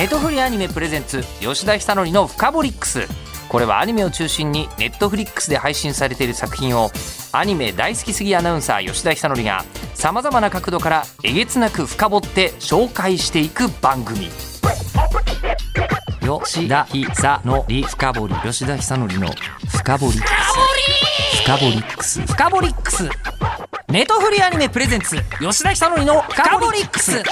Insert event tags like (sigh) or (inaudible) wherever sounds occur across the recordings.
ネトフリアニメプレゼンツ吉田久典の「フカボリックス」これはアニメを中心にネットフリックスで配信されている作品をアニメ大好きすぎアナウンサー吉田久典がさまざまな角度からえげつなく深掘って紹介していく番組。吉田久典深掘り吉田久典の深掘りックス。深掘りックス。深掘りックス。ネトフリアニメプレゼンツ吉田久典の深掘りックス。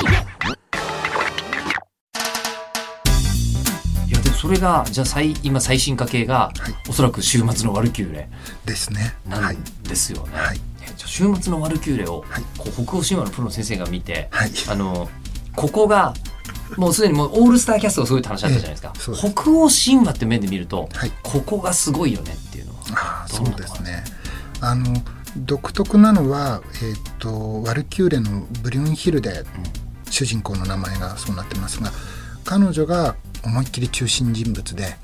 それがじゃあ最今最新化系が、はい。おそらく週末のワルキューレですね。なはいん。ですよね、はい。週末のワルキューレを、はい。こう北欧神話のプロの先生が見て、はい。あのここがもうすでにもうオールスターキャストがすごいって話あったじゃないですか、ええそうです。北欧神話って面で見ると、はい。ここがすごいよねっていうのはああ、そうですね。あの独特なのは、えっ、とワルキューレのブリュンヒルデ、主人公の名前がそうなってますが、彼女が思いっきり中心人物で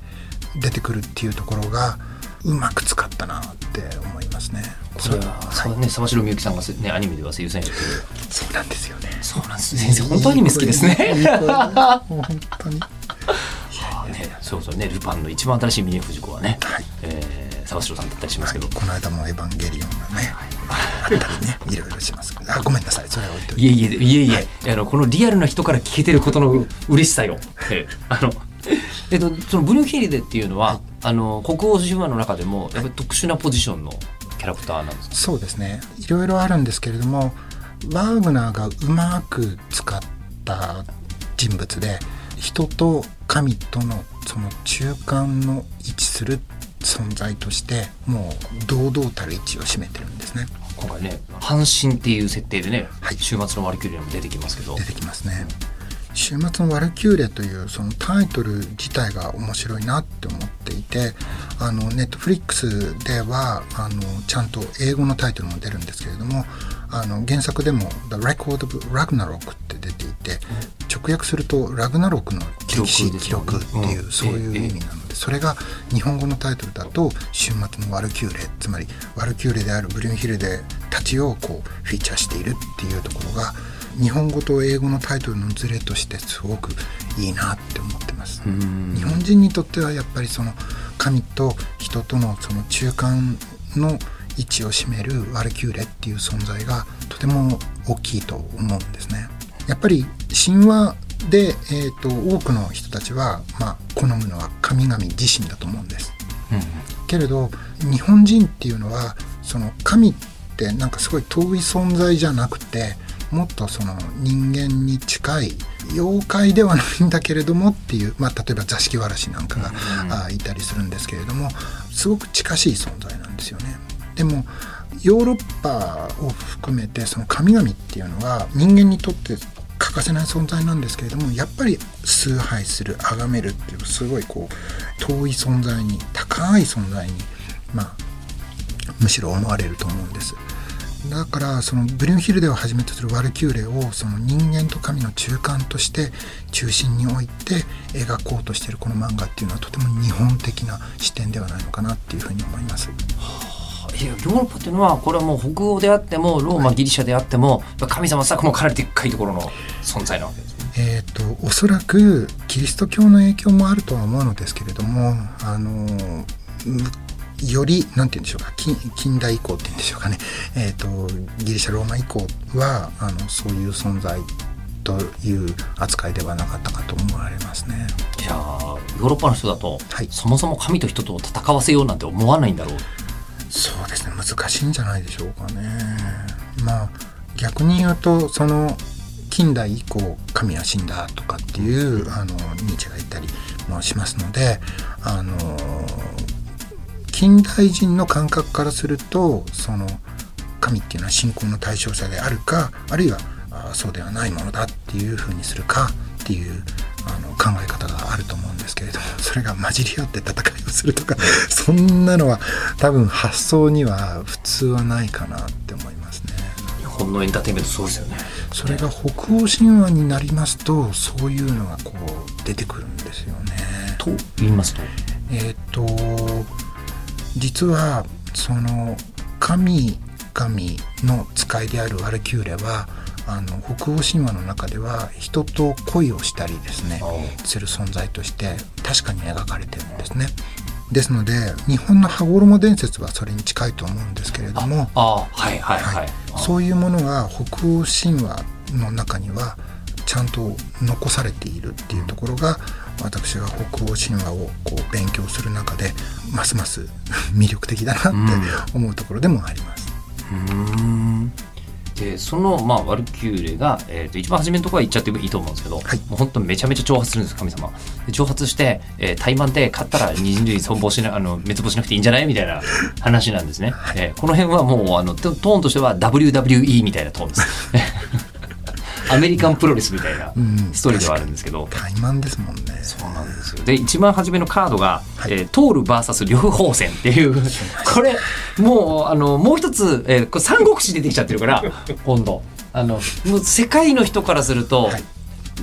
出てくるっていうところがうまく使ったなって思いますね。これは、そうね沢城みゆきさんがせねアニメでは声優さんやってる。そうなんですよね。そうなんです先生本当アニメ好きですね。本当に。あねそうそうねルパンの一番新しい峰不二子はね、はい。えー沢城さんだったりしますけど、この間もエヴァンゲリオンがね、あったりね、いろいろしますあ、ごめんなさい、それは置いといて。いえいえいえいえ、あのこのリアルな人から聞けてることの嬉しさよ。ええ。あのえっとそのブルーヒリデっていうのは、あの北欧神話の中でもやっぱり特殊なポジションのキャラクターなんですか？そうですね。いろいろあるんですけれどもワーグナーがうまく使った人物で人と神とのその中間の位置する存在としてもう堂々たる位置を占めてるんですね。今回ね阪神っていう設定でね、はい。週末のワルキューレにも出てきますけど。出。てきますね。週末のワルキューレというそのタイトル自体が面白いなって思っていてあのネットフリックスではあのちゃんと英語のタイトルも出るんですけれどもあの原作でも「The Record of Ragnarok」って出ていて直訳すると「ラグナロクの歴史記記録録」っていう、うんそういう意味なのでそれが日本語のタイトルだと「週末のワルキューレ」つまりワルキューレであるブリュンヒルデたちをこうフィーチャーしているっていうところが日本語と英語のタイトルのズレとしてすごくいいなって思ってます。うん日本人にとってはやっぱりその神と人とのその中間の位置を占めるワルキューレっていう存在がとても大きいと思うんですね。やっぱり神話で、えー、と多くの人たちは、まあ、好むのは神々自身だと思うんです。けれど日本人っていうのはその神ってなんかすごい遠い存在じゃなくてもっとその人間に近い妖怪ではないんだけれどもっていう、まあ、例えば座敷わらしなんかが、あいたりするんですけれどもすごく近しい存在なんですよね。でもヨーロッパを含めてその神々っていうのは人間にとって欠かせない存在なんですけれどもやっぱり崇拝する崇めるっていうすごいこう遠い存在に高い存在にまあむしろ思われると思うんです。だからそのブリュンヒルデをはじめとするワルキューレをその人間と神の中間として中心に置いて描こうとしているこの漫画っていうのはとても日本的な視点ではないのかなっていうふうに思います。いやヨーロッパっていうのはこれはもう北欧であってもローマギリシャであっても、神様さもかなりでっかいところの存在なわけですね。えー、とおそらくキリスト教の影響もあるとは思うのですけれどもあのむよりなんて言うんでしょうか近近代以降って言うんでしょうかね、えー、とギリシャローマ以降はあのそういう存在という扱いではなかったかと思われますね。じゃあヨーロッパの人だと、はいそもそも神と人と戦わせようなんて思わないんだろう。そうですね難しいんじゃないでしょうかね。まあ逆に言うとその近代以降神は死んだとかっていうあのニーチェが言ったりもしますのであの近代人の感覚からするとその神っていうのは信仰の対象者であるかあるいはそうではないものだっていうふうにするかっていうあの考え方があると思うんですけれどもそれが混じり合って戦いをするとか (laughs) そんなのは多分発想には普通はないかなって思いますね。日本のエンターテインメントそうですよね。それが北欧神話になりますとそういうのがこう出てくるんですよね。と言いますと？えっ、と実はその神々の使いであるワルキューレはあの北欧神話の中では人と恋をしたりですねする存在として確かに描かれてるんですね。ですので日本の羽衣伝説はそれに近いと思うんですけれどもそういうものが北欧神話の中にはちゃんと残されているっていうところが私が北欧神話をこう勉強する中でますます魅力的だなって思うところでもあります。うんでその、まあ、ワルキューレが、えーと、一番初めのところは言っちゃっていいと思うんですけど、はい、もう本当めちゃめちゃ挑発するんです神様。で挑発して、えー、怠慢で勝ったら人類存亡しなあの滅亡しなくていいんじゃない？みたいな話なんですね、はい、えー、この辺はもうあのトーンとしては WWE みたいなトーンですアメリカンプロレスみたいなストーリーではあるんですけど、怠慢ですもんね。そうなんですよ。で一番初めのカードが、はい、えー、トール VS 両方戦っていう。これもうあのもう一つ、えー、これ三国志出てきちゃってるから (laughs) 今度。あのもう世界の人からすると、はい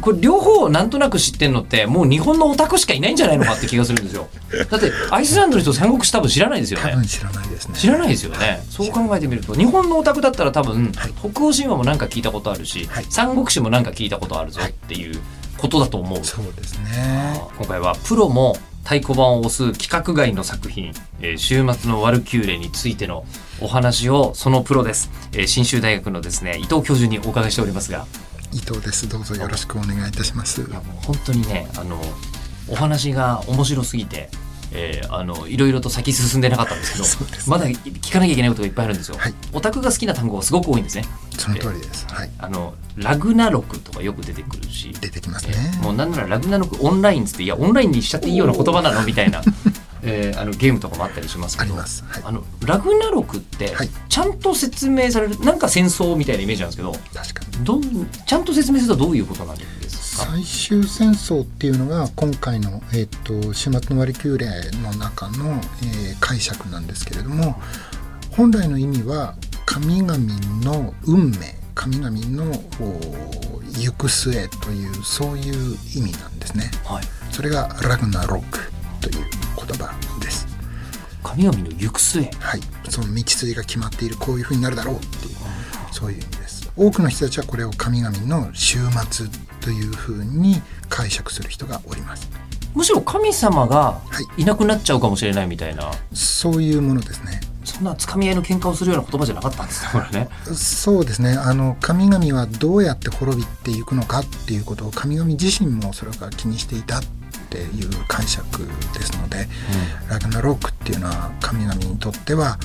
これ両方なんとなく知ってんのってもう日本のオタクしかいないんじゃないのかって気がするんですよ。(laughs) だってアイスランドの人三国志多分知らないですよね。多分知らないですね知らないですよね。そう考えてみると日本のオタクだったら多分、はい、北欧神話も何か聞いたことあるし、はい、三国志も何か聞いたことあるぞっていうことだと思う、はい、そうですね。今回はプロも太鼓判を押す規格外の作品、えー、週末のワルキューレについてのお話をそのプロです、えー、信州大学のですね伊藤教授にお伺いしておりますが伊藤ですどうぞよろしくお願いいたしますいやもう本当にねあのお話が面白すぎてえー、あのいろいろと先進んでなかったんですけどまだ聞かなきゃいけないことがいっぱいあるんですよ。はい、オタクが好きな単語がすごく多いんですね。その通りです。はい。あのラグナロクとかよく出てくるし、出てきますね。えー、もうなんならラグナロクオンラインつっていやオンラインにしちゃっていいような言葉なの？みたいなえー、あのゲームとかもあったりしますけどあ、はい、あのラグナロクってちゃんと説明される、なんか戦争みたいなイメージなんですけど確かに。どちゃんと説明するとどういうことなんですか？最終戦争っていうのが今回の、えーと、始末の割り切れの中の、えー、解釈なんですけれども本来の意味は神々の運命神々の行く末というそういう意味なんですね。はい、それがラグナロクという言葉です。神々の行く末。はい。その道筋が決まっているこういうふうになるだろうっていうそういう意味です。多くの人たちはこれを神々の終末というふうに解釈する人がおります。むしろ神様がい。なくなっちゃうかもしれないみたいな、はい、そういうものですね。そんなつかみ合いの喧嘩をするような言葉じゃなかったんですねこれね。そうですね。あの神々はどうやって滅びていくのかっていうことを神々自身もそれから気にしていたっていう解釈ですので、うん、ラグナロークっていうのは神々にとっては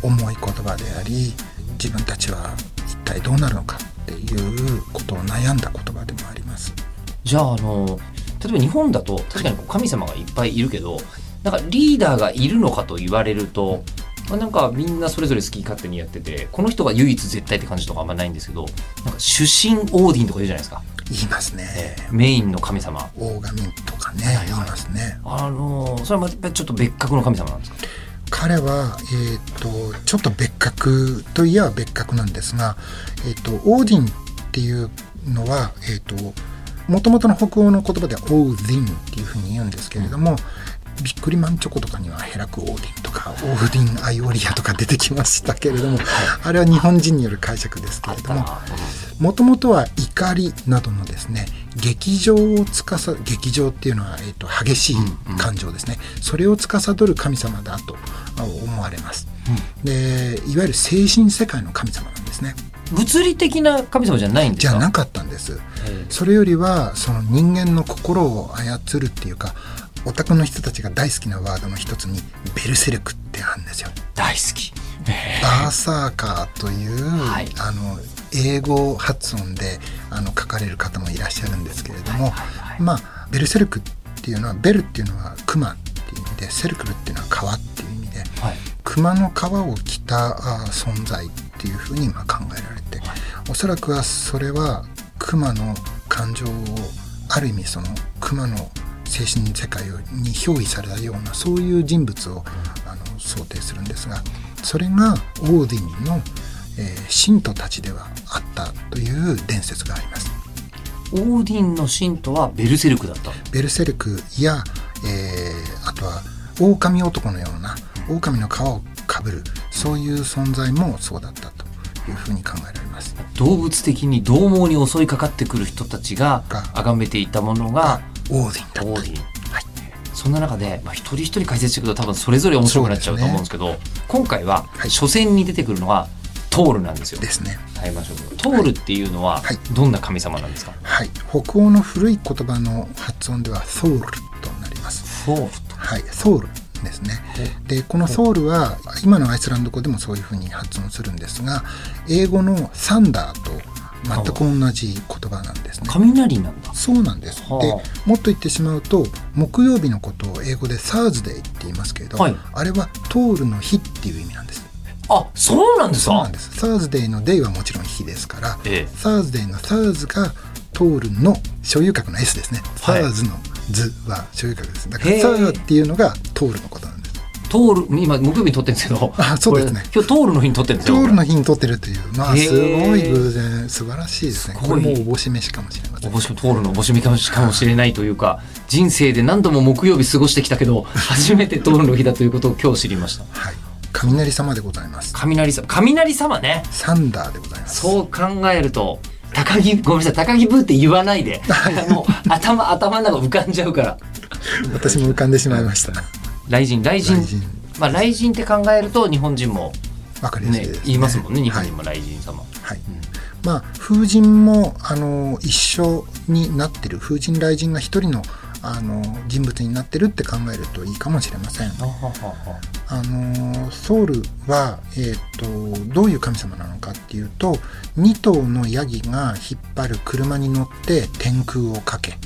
重い言葉であり自分たちは一体どうなるのかっていうことを悩んだ言葉でもあります。じゃああの例えば日本だと確かに神様がいっぱいいるけどなんかリーダーがいるのかと言われると、まあ、なんかみんなそれぞれ好き勝手にやっててこの人が唯一絶対って感じとかあんまないんですけどなんか主神オーディンとか言うじゃないですか。言いますね、えー、メインの神様。大神とかね、はい、言いますね。あのー、それはまたちょっと別格の神様なんですか？彼は、えーと、ちょっと別格といえば別格なんですが、えーと、オーディンっていうのは、えーと、もともとの北欧の言葉ではオーディンっていうふうに言うんですけれども、ビックリマンチョコとかにはヘラクオーディンとかオーディン・アイオリアとか出てきましたけれどもあれは日本人による解釈ですけれどももともとは怒りなどのですね劇場を司る劇場っていうのは、えーと、激しい感情ですね、それを司る神様だと思われます、うん、でいわゆる精神世界の神様なんですね。物理的な神様じゃないんですか？じゃなかったんです。それよりはその人間の心を操るっていうかオタクの人たちが大好きなワードの一つにベルセルクってあるんですよ。大好き。バーサーカーという、はい、あの英語発音であの書かれる方もいらっしゃるんですけれども、はいはいはい、まあベルセルクっていうのはベルっていうのはクマっていう意味でセルクルっていうのは川っていう意味で、はい、熊の皮を着た存在っていうふうにまあ考えられて、はい、おそらくはそれは熊の感情をある意味その熊の精神世界に憑依されたようなそういう人物をあの想定するんですがそれがオーディンの、えー、信徒たちではあったという伝説がありますオーディンの信徒はベルセルクだったベルセルクや、えー、あとは狼男のような狼の皮をかぶるそういう存在もそうだったというふうに考えられます。動物的に獰猛に襲いかかってくる人たちがが崇めていたものがオーディンだった。オーディンはい。そんな中で、まあ、一人一人解説していくと多分それぞれ面白くなっちゃうと思うんですけど今回ははい。初戦に出てくるのがトールなんですよ。ですね。はいましょうトールっていうのははい。どんな神様なんですか、はい。北欧の古い言葉の発音ではソウルとなります。フォールはい。ソウルですね。でこのソウルは今のアイスランド語でもそういうふうに発音するんですが英語の thunder と全く同じ言葉なんですね雷なんだ。そうなんです。はあでもっと言ってしまうと木曜日のことを英語で Thursday って言いますけれど、はいあれはトールの日っていう意味なんです。あそうなんですか？そうなんです。 Thursday の day はもちろん日ですから、ええ Thursday の Thurs がトールの所有格の S ですね。サはいーズのズは所有格です。だからサーっていうのがトールのことなんです。トール今木曜日に撮ってるんですけどあそうですね今日トールの日に撮ってるんですトよールの日に撮ってるという、まあすごい偶然、素晴らしいですね。これもおぼし飯かもしれません。おぼしトールのおぼしみかもしかもしれないというか人生で何度も木曜日過ごしてきたけど (laughs) 初めてトールの日だということを今日知りましたはい。雷様でございます。雷様雷様ねサンダーでございます。そう考えると高木ごめんなさい高木ブーって言わないで (laughs) もう頭頭の中浮かんじゃうから私も浮かんでしまいました。雷神雷神。まあ雷神って考えると日本人もわかりやすいねです、言いますもんね日本はい人も雷神様、はい。まあ風神もあの一緒になってる。風神雷神が一人のあの人物になってるって考えるといいかもしれません。あのソウルは、えー、とどういう神様なのかっていうと2頭のヤギが引っ張る車に乗って天空をかけ、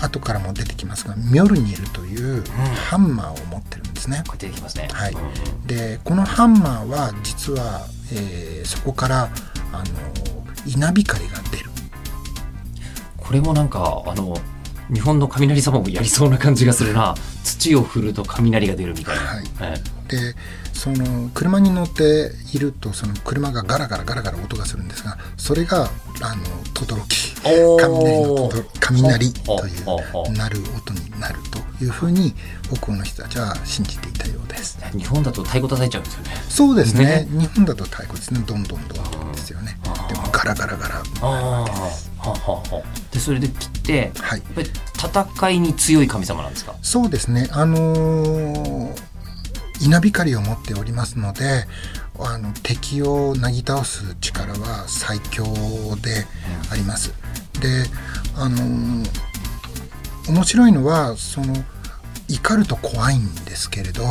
後からも出てきますがミョルニルというハンマーを持ってるんですね。これ出てきますね。はい。うんうんでこのハンマーは実は、えーそこからあの稲光が出る。これもなんかあの日本の雷様もやりそうな感じがするな。土を振ると雷が出るみたいな、はい。えでその車に乗っているとその車がガラガラガラガラ音がするんですがそれがあの轟。雷のとど雷という鳴る音になるというふうに北欧の人たちは信じていたようです。え日本だと太鼓叩いちゃうんですよね。そうですね。ね。日本だと太鼓ですね。どんどんどんどんですよね。でもガラガラガラああはははでそれで切ってはい。戦いに強い神様なんですか？そうですね。あのー稲光を持っておりますのであの敵をなぎ倒す力は最強であります。であのー面白いのはその怒ると怖いんですけれど、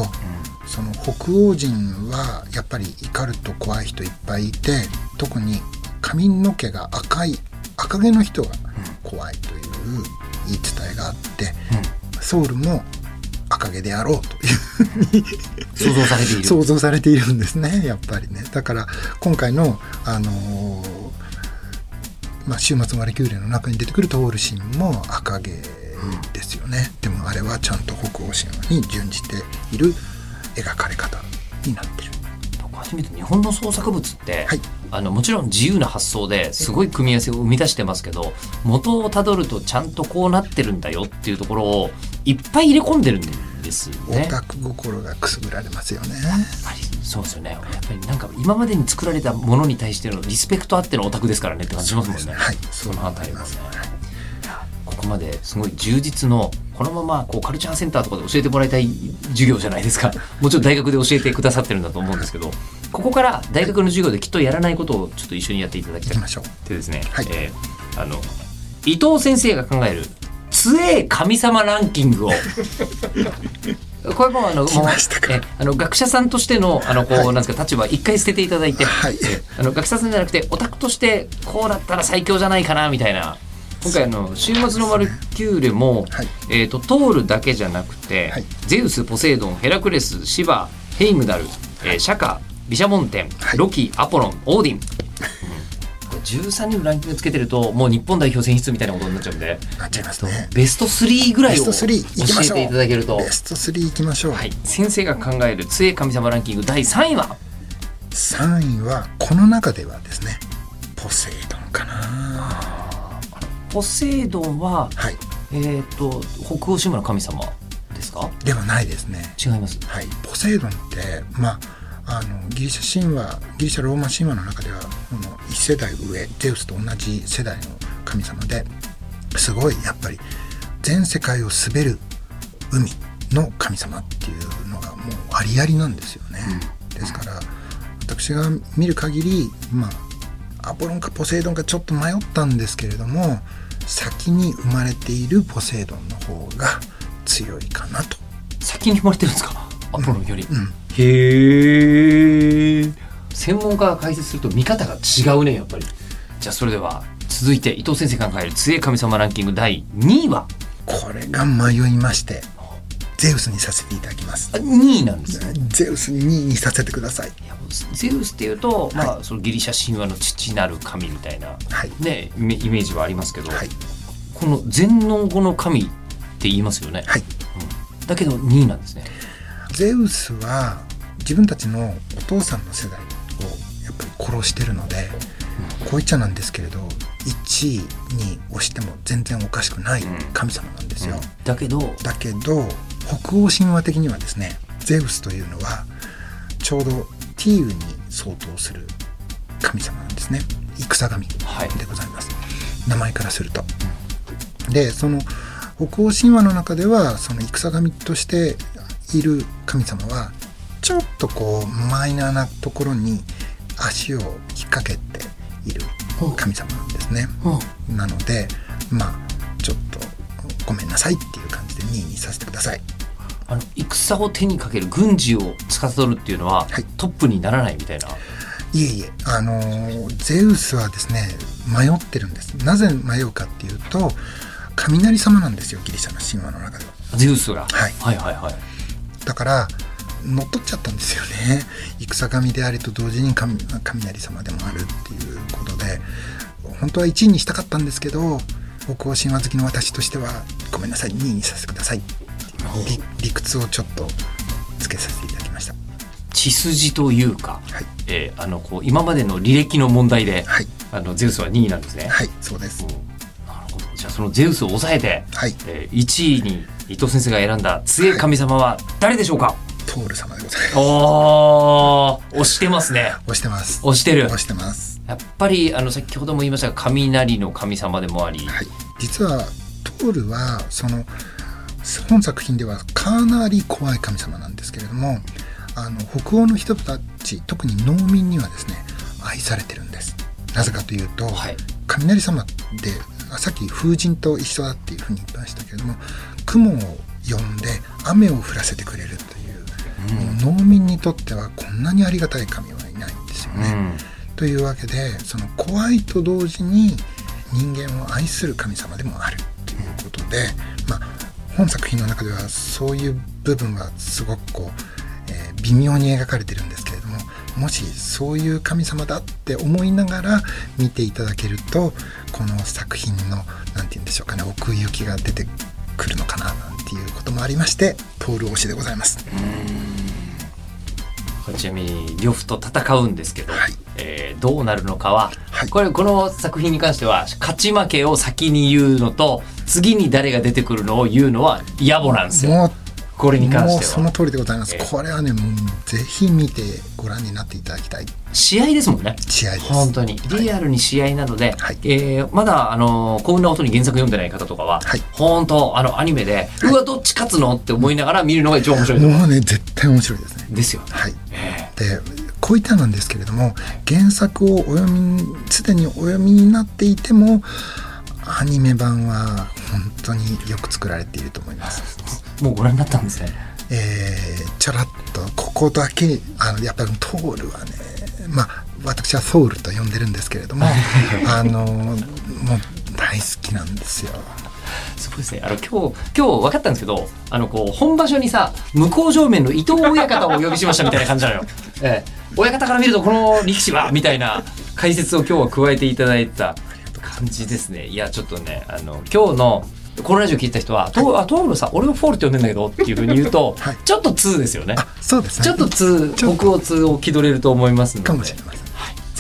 その北欧人はやっぱり怒ると怖い人いっぱいいて特に髪の毛が赤い赤毛の人が怖いという言い伝えがあって、ソウルも赤毛であろうという想像されている。想像されているんですねやっぱりね。だから今回のあのーまあ、週末マリキューレの中に出てくるトール神も赤毛ですよね、でもあれはちゃんと北欧神話に準じている描かれ方になってる。僕初めて日本の創作物って、はい。あのもちろん自由な発想ですごい組み合わせを生み出してますけど元をたどるとちゃんとこうなってるんだよっていうところをいっぱい入れ込んでるんですオね。タク心がくすぐられますよね。やっぱりそうですよね。やっぱりなんか今までに作られたものに対してのリスペクトあってのオタクですからねって感じしますもんね。はいそのあたりもねここまですごい充実のこのままこうカルチャーセンターとかで教えてもらいたい授業じゃないですか。(laughs) もちろん大学で教えてくださってるんだと思うんですけどここから大学の授業できっとやらないことをちょっと一緒にやっていただきたいましょうでですね、はいえーあの伊藤先生が考える強え神様ランキングを。(laughs) これもあのもうえあの学者さんとしてのあのこう、はい。なんですか立場一回捨てていただいて、はい。えあの学者さんじゃなくてオタクとしてこうだったら最強じゃないかなみたいな。今回あの週末のマルキューレも、はい。えー、とトールだけじゃなくて、はい。ゼウスポセイドンヘラクレスシバヘイムダル、えーシャカビシャモンテン、はい。ロキアポロンオーディン、13人のランキングつけてるともう日本代表選出みたいなことになっちゃうんで。なっちゃいますね。ベスト3ぐらいを教ベスト3行きましょう。えていただけると。ベスト3いきましょう、はい、先生が考える強い神様ランキング第3位は？3位はこの中ではですねポセイドンかな。ポセイドンは、はい。えっ、と北欧神話の神様ですか？ではないですね。違います。はい。ポセイドンってまああのギリシャ神話ギリシャローマ神話の中ではこの1世代上ゼウスと同じ世代の神様ですごいやっぱり全世界を滑る海の神様っていうのがもうありありなんですよね。ですから私が見る限りまあアポロンかポセイドンかちょっと迷ったんですけれども先に生まれているポセイドンの方が強いかなと。先に生まれてるんですか？アポロンより、うんへえ専門家が解説すると見方が違うねやっぱり。じゃあそれでは続いて伊藤先生が考える強い神様ランキング第2位は？これが迷いましてゼウスにさせていただきます。あ2位なんです。ねゼウスに2位にさせてください。ゼウスっていうと、まあ、そのギリシャ神話の父なる神みたいな、はい。ね、イメージはありますけど、はい。この全能語の神って言いますよね、はい。だけど2位なんですね。ゼウスは自分たちのお父さんの世代をやっぱり殺してるのでこう言っちゃなんですけれど1位に押しても全然おかしくない神様なんですよ、だけどだけど北欧神話的にはですねゼウスというのはちょうどティーウに相当する神様なんですね。戦神はい。でございます、名前からすると。でその北欧神話の中ではその戦神としている神様はちょっとこうマイナーなところに足を引っ掛けている神様なんですね。う。んなのでまあちょっとごめんなさいっていう感じで2位にさせてください。あの戦を手にかける軍事を司るっていうのは、はい。トップにならないみたいな。いえいえあのーゼウスはですね迷ってるんです。なぜ迷うかっていうと雷様なんですよギリシャの神話の中では。ゼウスが、はい。はいはいはい。だから乗っ取っちゃったんですよね。戦神でありと同時に神雷様でもあるっていうことで本当は1位にしたかったんですけど北欧神話好きの私としてはごめんなさい2位にさせてください理理屈をちょっとつけさせていただきました。血筋というか、はい。えーあのこう今までの履歴の問題で、はい。あのゼウスは2位なんですね、はいそうです。なるほど。じゃあそのゼウスを抑えて、はい。えー1位に伊藤先生が選んだ強い神様は誰でしょうか、トール様でございます。おー押してますね。押してます。押してる。押してます。やっぱりあの先ほども言いましたが雷の神様でもあり、はい、実はトールはその本作品ではかなり怖い神様なんですけれどもあの北欧の人たち特に農民にはですね愛されてるんです。なぜかというと、はい。雷様ってあさっき風神と一緒だっていうふうに言いましたけれども雲を呼んで雨を降らせてくれるという、もう農民にとってはこんなにありがたい神はいないんですよね。うんというわけでその怖いと同時に人間を愛する神様でもあるということで、まあ、本作品の中ではそういう部分はすごくこう、えー微妙に描かれてるんですけれどももしそういう神様だって思いながら見ていただけるとこの作品の何て言うんでしょうかね奥行きが出てくるのかななんていうこともありましてトール推しでございます。ちなみに呂布と戦うんですけど、はい。えーどうなるのかは、はい。これこの作品に関しては勝ち負けを先に言うのと次に誰が出てくるのを言うのは野暮なんですよ。これに関しては。その通りでございます。ええこれはね、もうぜひ見てご覧になっていただきたい。試合ですもんね。試合です。本当に。リアルに試合なので、はい。えーまだあの幸運な音に原作読んでない方とかは、はい。本当あのアニメで、うわどっち勝つの？って思いながら見るのが一番面白いもうね、絶対面白いですね。うですよ、はい。えで、こういったなんですけれども、原作をお読み、すでにお読みになっていても、アニメ版は本当によく作られていると思います。ー (laughs) もうご覧になったんですねえーちょらっとここだけあのやっぱりトールはねまあ私はソウルと呼んでるんですけれども (laughs) あのもう大好きなんですよ。すごいですね。あの今日今日分かったんですけど、あのこう本場所にさ向こう正面の伊藤親方をお呼びしましたみたいな感じなのよ。(laughs) ええ、親方から見るとこの力士はみたいな解説を今日は加えていただいた感じですね。いやちょっとねあの今日のこのラジオ聞いた人は「とあトールさ俺はフォールって呼んでんだけど」っていうふうに言うと、はいちょっと2ですよね。あそうですね。ちょっと2ちょっと北欧2を気取れると思いますので。かもしれません。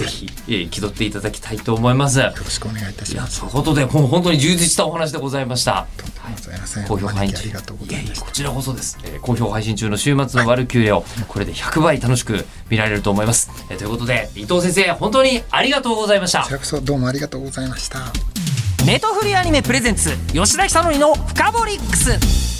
はい、ぜひ、えー、気取っていただきたいと思います。よろしくお願いいたします。ということで、もう本当に充実したお話でございました。ございません好評配信お招きありがとうございました。ややこちらこそです、えー好評配信中の週末のワルキューレをこれで100倍楽しく見られると思います、えーということで伊藤先生本当にありがとうございました。こちらこそどうもありがとうございました。ネトフリアニメプレゼンツ吉田久典のフカボリックス